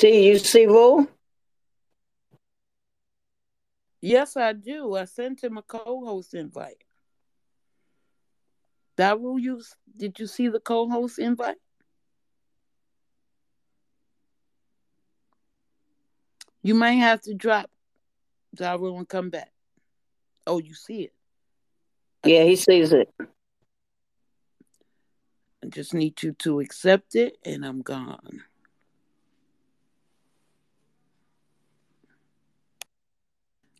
T, you see Rule? Yes, I do. I sent him a co-host invite. Daru, you did you see the co-host invite? You may have to drop Daru and come back. Oh, you see it. Yeah, he sees it. I just need you to accept it and I'm gone.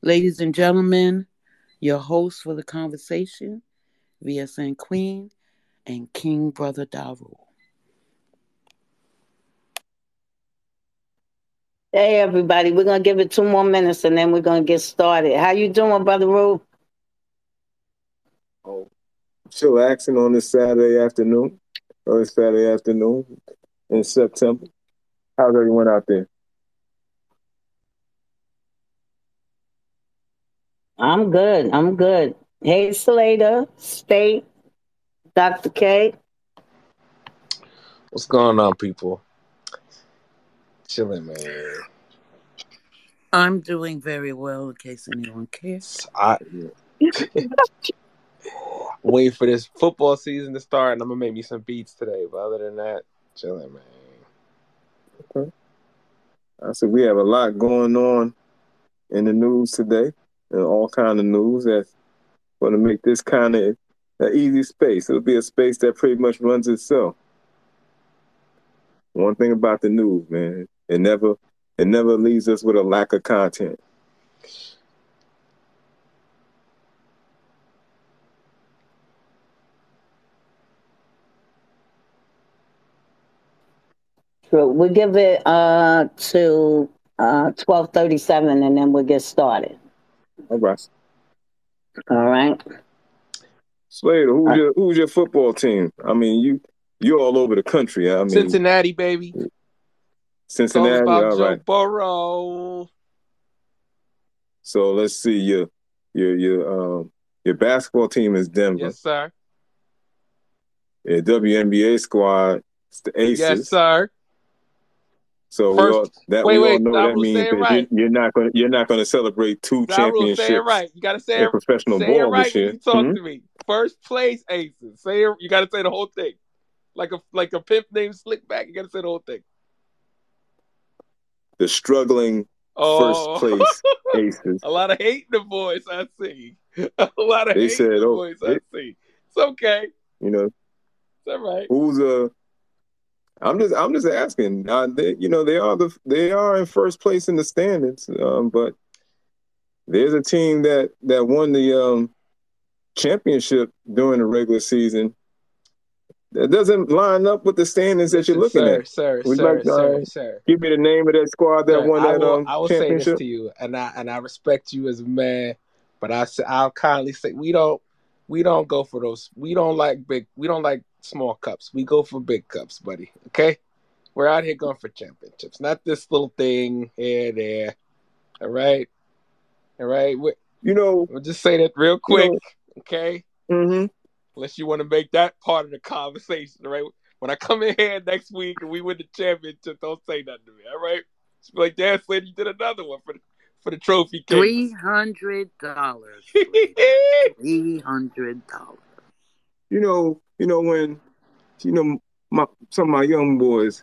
Ladies and gentlemen, your host for the conversation, VSN Queen and King Brother Daru. Hey everybody, we're gonna give it two more minutes and then we're gonna get started. How you doing, Brother Rue? Oh, chillaxing on this Saturday afternoon, or this Saturday afternoon in September. How's everyone out there? I'm good. I'm good. Hey, Slater, State, Dr. K. What's going on, people? Chilling, man. I'm doing very well, in case anyone cares. I wait for this football season to start, and I'm gonna make me some beats today. But other than that, chilling, man. Okay. I said we have a lot going on in the news today, and all kind of news that's going to make this kind of an easy space. It'll be a space that pretty much runs itself. One thing about the news, man, it never it never leaves us with a lack of content. So we'll give it uh to uh twelve thirty seven and then we'll get started. All right. All right. Slater, who's your who's your football team? I mean, you you're all over the country. I mean, Cincinnati, baby. Cincinnati. All All Joe right. Burrow. So let's see your your your um your basketball team is Denver. Yes, sir. Your WNBA squad is the Aces. Yes, sir. So we First- all, that wait, we all wait, know that means that right. you, you're not going to you're not going to celebrate two Daru, championships say it right. You gotta say in it. professional Say it ball right this year. you talk Mhm. to me. First place aces. Say it. You gotta say the whole thing. Like a like a pimp named Slickback. You gotta say the whole thing. The struggling Oh, first place Aces. a lot of hate in the voice. I see. A lot of They hate said, in the oh, voice. I see. It's okay. You know, It's all right. who's uh I'm just I'm just asking. Uh, they, you know, they are the they are in first place in the standings, um, but there's a team that that won the um, championship during the regular season that doesn't line up with the standings that you're looking sir, at. Sir, Would sir, like to, sir, uh, sir. Give me the name of that squad that Sir, won I that will, um, I will say this to you, and I and I respect you as a man, but I I'll kindly say we don't we don't go for those. We don't like big. We don't like small cups. We go for big cups, buddy. Okay? We're out here going for championships, not this little thing here, there. All right? All right? We're, you know, I'll just say that real quick, you know, okay? Mm-hmm. Unless you want to make that part of the conversation, right? When I come in here next week and we win the championship, don't say nothing to me, all right? Just be like, Dad, Slade, you did another one for the, for the trophy case. $300. $300 you know, you know when, you know, my some of my young boys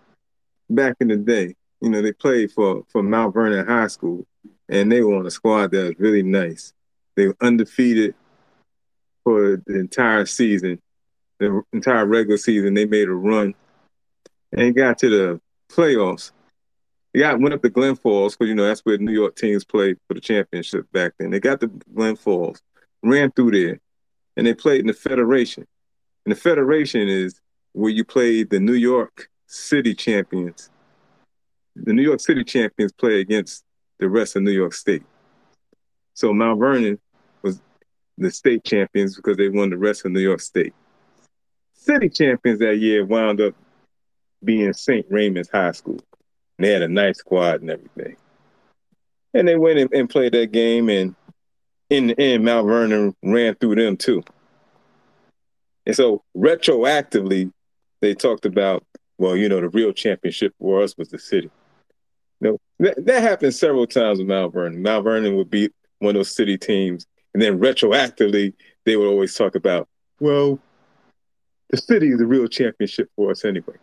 back in the day, you know, they played for for Mount Vernon High School, and they were on a squad that was really nice. They were undefeated for the entire season, the entire regular season. They made a run and got to the playoffs. They got went up to Glen Falls because you know that's where New York teams played for the championship back then. They got to Glen Falls, ran through there, and they played in the Federation. And the Federation is where you play the New York City champions. The New York City champions play against the rest of New York State. So Mount Vernon was the state champions because they won the rest of New York State. City champions that year wound up being St. Raymond's High School. And they had a nice squad and everything. And they went and, and played that game, and in the end, Mount Vernon ran through them too. And so retroactively, they talked about, well, you know, the real championship for us was the city. No, that, that happened several times with Mount Vernon. Mount Vernon would beat one of those city teams, and then retroactively they would always talk about, well, the city is the real championship for us anyway.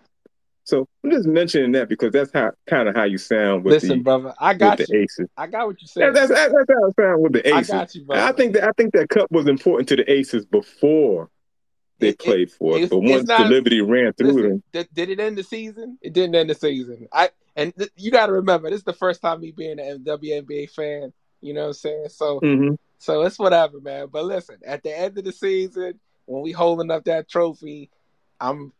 So I'm just mentioning that because that's how kind of how you sound with Listen, the brother, I got you. the Aces. I got what you said. that's, that's that's how it sounds with the Aces. I got you, And brother. I think that I think that cup was important to the Aces before they It- played for it, but once not- the Liberty ran through Listen, them, did, it end the season? It didn't end the season. I and th- you got to remember, this is the first time me being a WNBA fan. You know what I'm saying? So mhm. so it's whatever, man. But listen, at the end of the season, when we holding up that trophy, I'm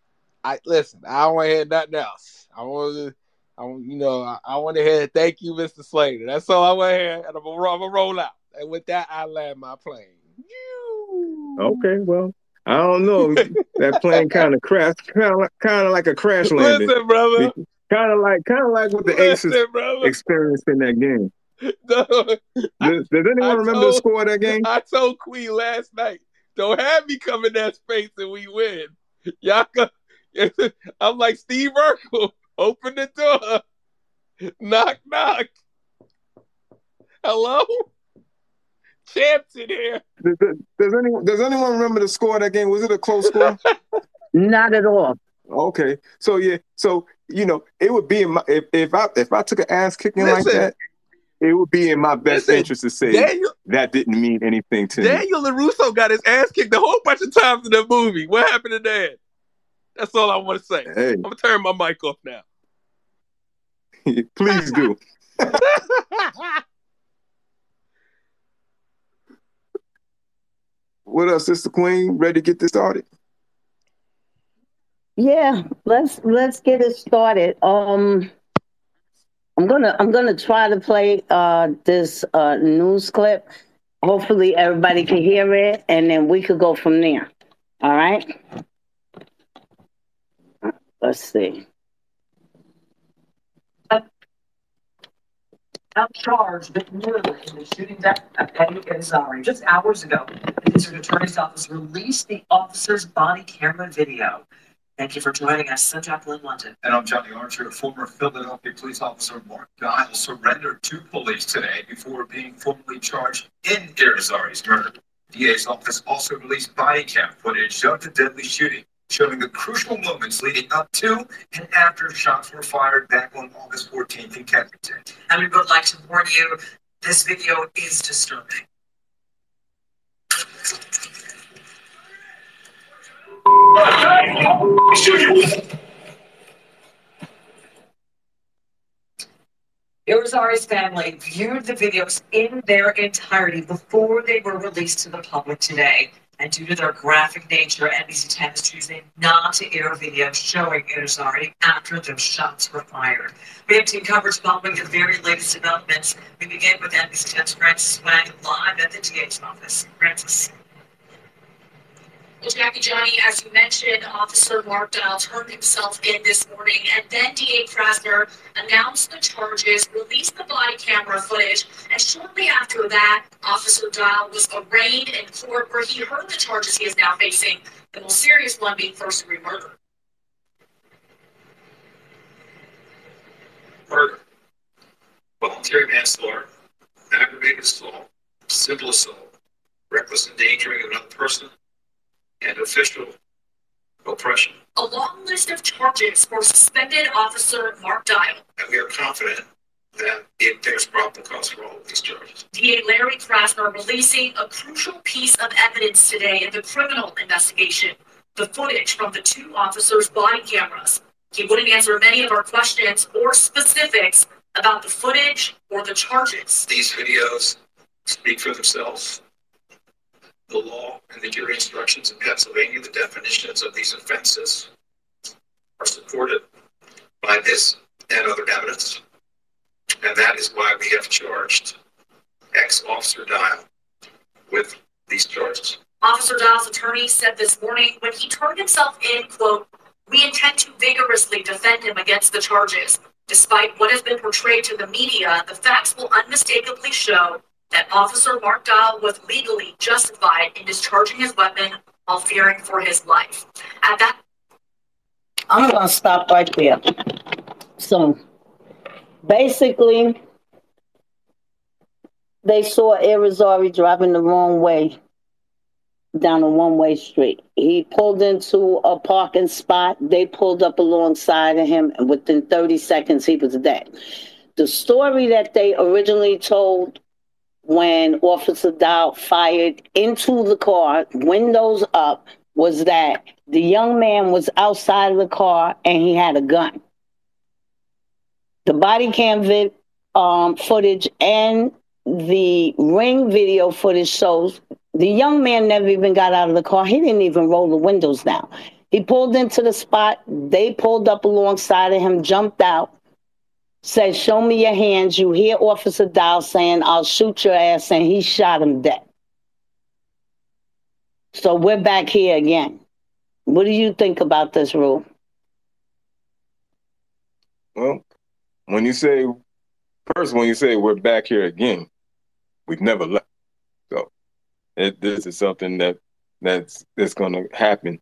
I listen. I don't want to hear nothing else. I want to. I you know, I, I want to hear thank you, Mr. Slater. That's all I want to hear, and I'm gonna, roll- I'm gonna roll out. And with that, I land my plane. okay, well, I don't know. that plane kind of crashed, kind of kind of like a crash landing, Listen, brother. kind of like kind of like what the Aces brother. experienced in that game. No, Does, does anyone I remember the score of that game? I told Queen last night, don't have me come in that space and we win. Y'all come, I'm like Steve Urkel, open the door. Knock, knock. Hello? Champs in here. Does, does- does anyone does anyone remember the score of that game? Was it a close score? Not at all. Okay, so yeah, so you know, it would be in my if, if I if I took an ass kicking like that, it would be in my best Listen, interest to say Daniel, that didn't mean anything to me. Daniel LaRusso got his ass kicked a whole bunch of times in the movie. What happened to that? That's all I want to say. Hey, I'm going to turn my mic off now. please do. What up, Sister Queen? Ready to get this started? Yeah, let's let's get it started. Um, I'm gonna I'm gonna try to play uh this uh news clip. Hopefully everybody can hear it, and then we could go from there. All right. Let's see. Now charged with murder in the shooting death of Eddie Irizarry. Just hours ago, the district attorney's office released the officer's body camera video. Thank you for joining us. I'm Jacqueline London. And I'm Johnny Archer. Former Philadelphia police officer Mark Dial surrendered to police today before being formally charged in Irizarry's murder. DA's office also released body cam footage of the deadly shooting, showing the crucial moments leading up to and after shots were fired back on August 14th in Kensington. And we would like to warn you, this video is disturbing. Irizarry's family viewed the videos in their entirety before they were released to the public today. And due to their graphic nature, NBC 10 is choosing not to air videos showing Irizarry after those shots were fired. We have team coverage following the very latest developments. We begin with NBC 10's Frances Wang live at the DA's office. Frances. Jackie Johnny, as you mentioned, Officer Mark Dial turned himself in this morning, and then DA Krasner announced the charges, released the body camera footage, and shortly after that, Officer Dial was arraigned in court where he heard the charges he is now facing, the most serious one being first degree murder. Murder, voluntary manslaughter, aggravated assault, simple assault, reckless endangering of another person, and official oppression. A long list of charges for suspended Officer Mark Dial. And we are confident that if there's probable cause for all of these charges. DA Larry Krasner releasing a crucial piece of evidence today in the criminal investigation the footage from the two officers' body cameras. He wouldn't answer many of our questions or specifics about the footage or the charges. These videos speak for themselves. The law and the jury instructions in Pennsylvania, the definitions of these offenses are supported by this and other evidence. And that is why we have charged ex-officer Dial with these charges. Officer Dial's attorney said this morning when he turned himself in, quote, we intend to vigorously defend him against the charges. Despite what has been portrayed to the media, the facts will unmistakably show that Officer Mark Dial was legally justified in discharging his weapon while fearing for his life. At that I'm gonna stop right there. So Basically, they saw Irizarry driving the wrong way down a one-way street. He pulled into a parking spot. They pulled up alongside of him, and within 30 seconds, he was dead. The story that they originally told when Officer Dow fired into the car, windows up, was that the young man was outside of the car and he had a gun. The body cam vid, um, footage and the ring video footage shows the young man never even got out of the car. He didn't even roll the windows down. He pulled into the spot. They pulled up alongside of him, jumped out, said, Show me your hands. You hear Officer Dow saying, I'll shoot your ass. And he shot him dead. So we're back here again. What do you think about this rule? Well, when you say, first, when you say we're back here again, we've never left. So it, this is something that that's that's going to happen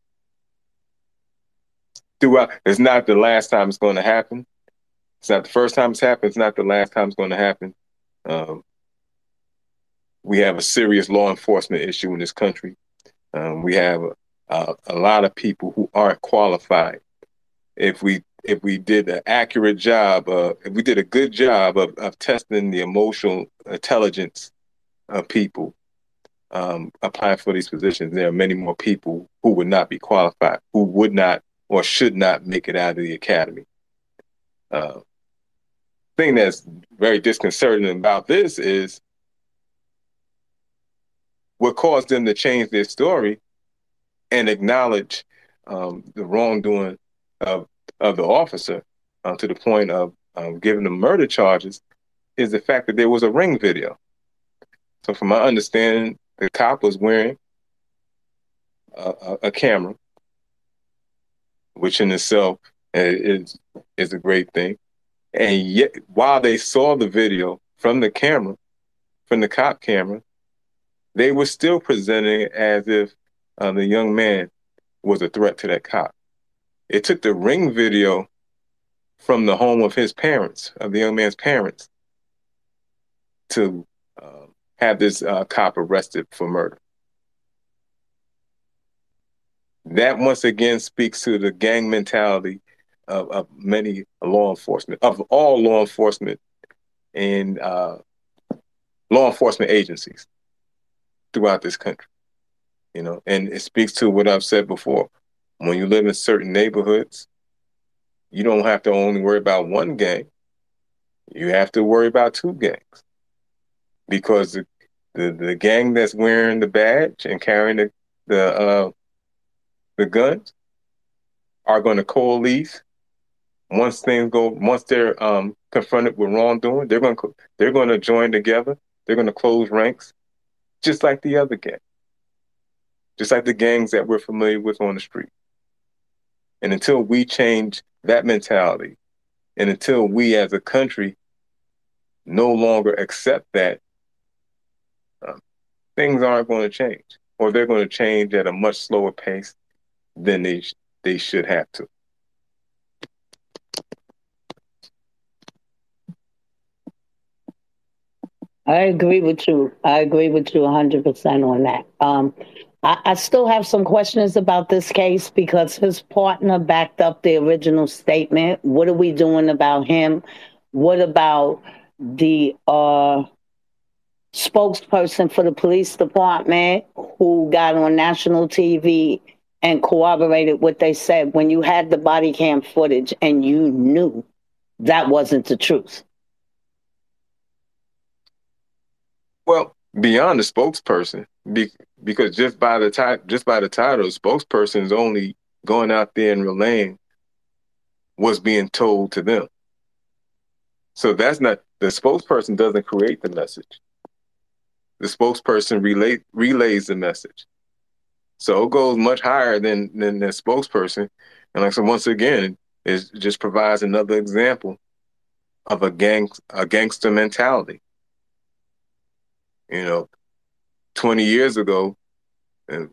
throughout. It's not the last time it's going to happen. It's not the first time it's happened. It's not the last time it's going to happen. Um, we have a serious law enforcement issue in this country. Um, we have a, a, lot of people who aren't qualified. If we if we did an accurate job, uh, if we did a good job of, of testing the emotional intelligence of people um, applying for these positions, there are many more people who would not be qualified, who would not or should not make it out of the academy. Uh, thing that's very disconcerting about this is what caused them to change their story and acknowledge um, the wrongdoing of of the officer uh, to the point of um, giving them murder charges is the fact that there was a ring video. So, from my understanding, the cop was wearing a, a, a camera, which in itself is is a great thing. And yet, while they saw the video from the camera, from the cop camera, they were still presenting as if uh, the young man was a threat to that cop. It took the ring video from the home of his parents, of the young man's parents, to uh, have this uh, cop arrested for murder. That once again speaks to the gang mentality of, of many law enforcement, of all law enforcement and uh, law enforcement agencies throughout this country. You know, and it speaks to what I've said before. When you live in certain neighborhoods, you don't have to only worry about one gang. You have to worry about two gangs. Because the the, the gang that's wearing the badge and carrying the the uh, the guns are going to coalesce once things go once they're um, confronted with wrongdoing they're going to they're going to join together they're going to close ranks just like the other gang, just like the gangs that we're familiar with on the street. And until we change that mentality, and until we as a country no longer accept that, uh, things aren't going to change, or they're going to change at a much slower pace than they they should have to. I agree with you. I agree with you 100% on that. Um, I, I, still have some questions about this case because his partner backed up the original statement. What are we doing about him? What about the uh, spokesperson for the police department who got on national TV and corroborated what they said when you had the body cam footage and you knew that wasn't the truth? Well, beyond the spokesperson, be, because just by the type, just by the title, spokesperson is only going out there and relaying what's being told to them. So that's not the spokesperson doesn't create the message. The spokesperson relay, relays the message. So it goes much higher than than the spokesperson. And like so once again, it just provides another example of a gang a gangster mentality. You know, 20 years ago, uh,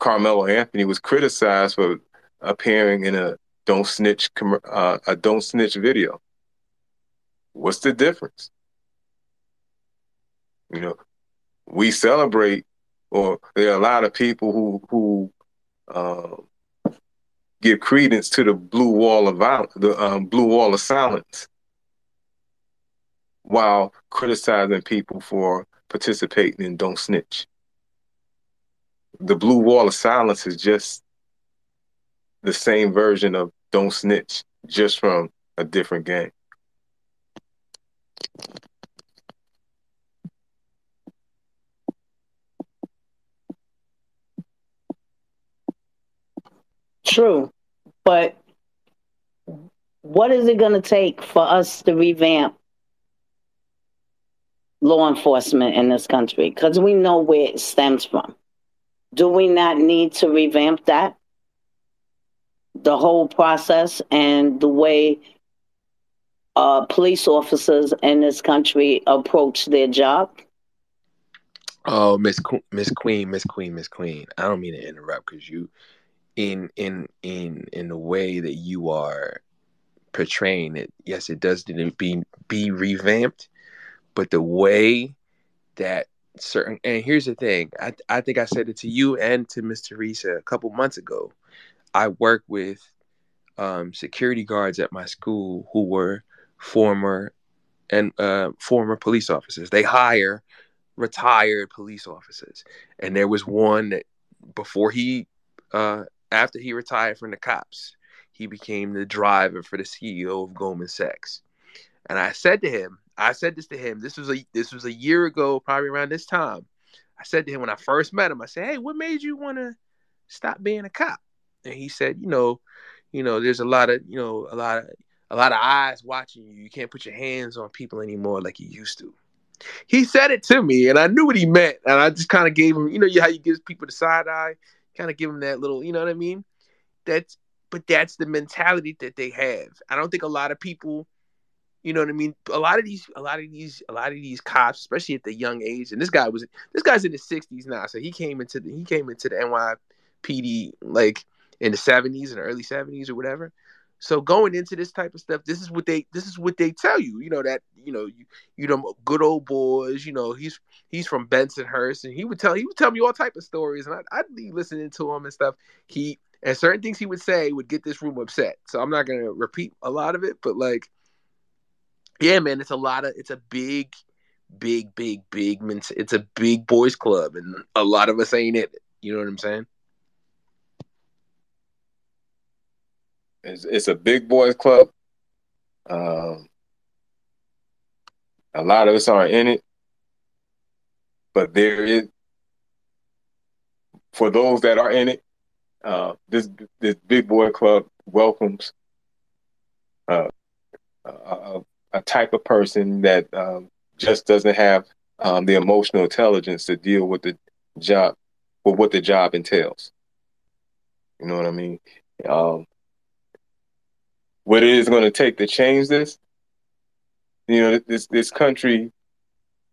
Carmelo Anthony was criticized for appearing in a "Don't Snitch" uh, a "Don't Snitch" video. What's the difference? You know, we celebrate, or there are a lot of people who who uh, give credence to the blue wall of violence, the um, blue wall of silence, while criticizing people for participating in Don't Snitch. The blue wall of silence is just the same version of Don't Snitch, just from a different game. True. But what is it going to take for us to revamp law enforcement in this country? Because we know where it stems from. Do we not need to revamp that? The whole process and the way uh, police officers in this country approach their job? Oh, Miss Miss Queen, Miss Queen, Miss Queen. I don't mean to interrupt because you in in in in the way that you are portraying it yes it does need to be be revamped but the way that certain and here's the thing i, I think i said it to you and to miss teresa a couple months ago. I work with um, security guards at my school who were former and uh, former police officers. They hire retired police officers. And there was one that before he uh, after he retired from the cops, he became the driver for the CEO of Goldman Sachs. And I said to him, I said this to him. This was a this was a year ago, probably around this time. I said to him when I first met him, I said, "Hey, what made you want to stop being a cop?" And he said, "You know, you know, there's a lot of you know a lot of a lot of eyes watching you. You can't put your hands on people anymore like you used to." He said it to me, and I knew what he meant, and I just kind of gave him, you know, how you give people the side eye kind of give them that little, you know what I mean? That's but that's the mentality that they have. I don't think a lot of people, you know what I mean? A lot of these, a lot of these, a lot of these cops, especially at the young age, and this guy was this guy's in his sixties now, so he came into the he came into the NYPD like in the seventies and early seventies or whatever. So going into this type of stuff, this is what they this is what they tell you. You know that you know you you know good old boys. You know he's he's from Bensonhurst, and he would tell he would tell me all type of stories, and I'd, I'd be listening to him and stuff. He and certain things he would say would get this room upset. So I'm not gonna repeat a lot of it, but like, yeah, man, it's a lot of it's a big, big, big, big. It's a big boys club, and a lot of us ain't in it. You know what I'm saying? It's, it's a big boys club. Um, a lot of us aren't in it, but there is for those that are in it. Uh, this this big boy club welcomes uh, a, a, type of person that um, just doesn't have um, the emotional intelligence to deal with the job, with what the job entails. You know what I mean? Um, what it is going to take to change this. You know, this this country,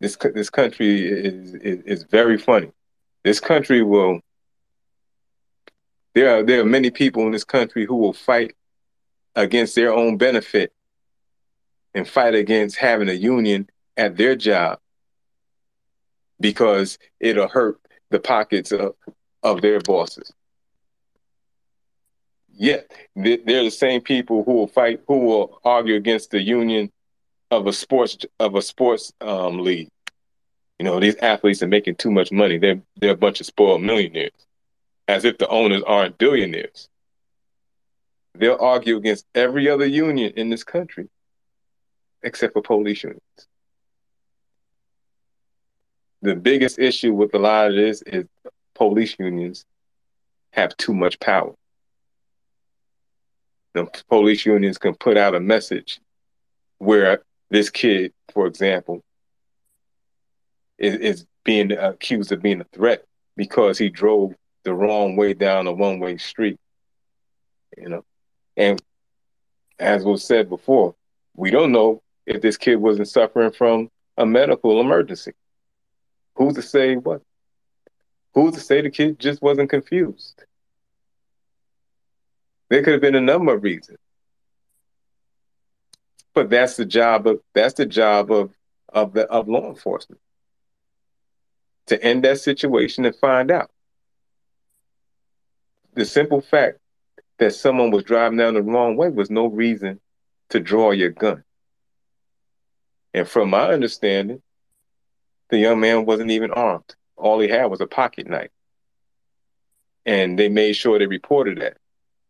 this this country is, is is very funny. This country will. There are there are many people in this country who will fight against their own benefit and fight against having a union at their job because it'll hurt the pockets of, of their bosses. Yet they're the same people who will fight, who will argue against the union of a sports of a sports um, league. You know, these athletes are making too much money. They're they're a bunch of spoiled millionaires, as if the owners aren't billionaires. They'll argue against every other union in this country, except for police unions. The biggest issue with a lot of this is police unions have too much power the police unions can put out a message where this kid, for example, is, is being accused of being a threat because he drove the wrong way down a one way street. You know, and as was said before, we don't know if this kid wasn't suffering from a medical emergency. Who's to say what? Who's to say the kid just wasn't confused? There could have been a number of reasons. But that's the job of that's the job of of the of law enforcement to end that situation and find out. The simple fact that someone was driving down the wrong way was no reason to draw your gun. And from my understanding, the young man wasn't even armed. All he had was a pocket knife. And they made sure they reported that.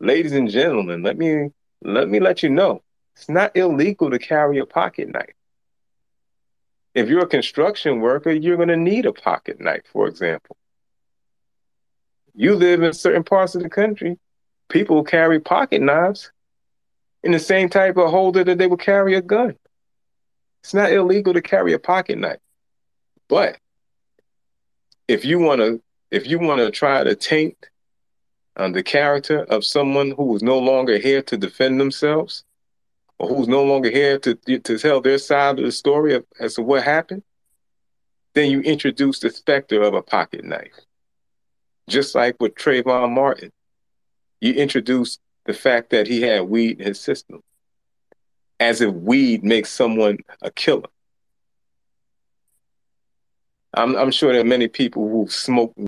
Ladies and gentlemen, let me let me let you know, it's not illegal to carry a pocket knife. If you're a construction worker, you're going to need a pocket knife, for example. You live in certain parts of the country, people carry pocket knives in the same type of holder that they would carry a gun. It's not illegal to carry a pocket knife. But if you want to if you want to try to taint um, the character of someone who is no longer here to defend themselves, or who's no longer here to to tell their side of the story of, as to what happened, then you introduce the specter of a pocket knife. Just like with Trayvon Martin, you introduce the fact that he had weed in his system, as if weed makes someone a killer. I'm, I'm sure there are many people who smoke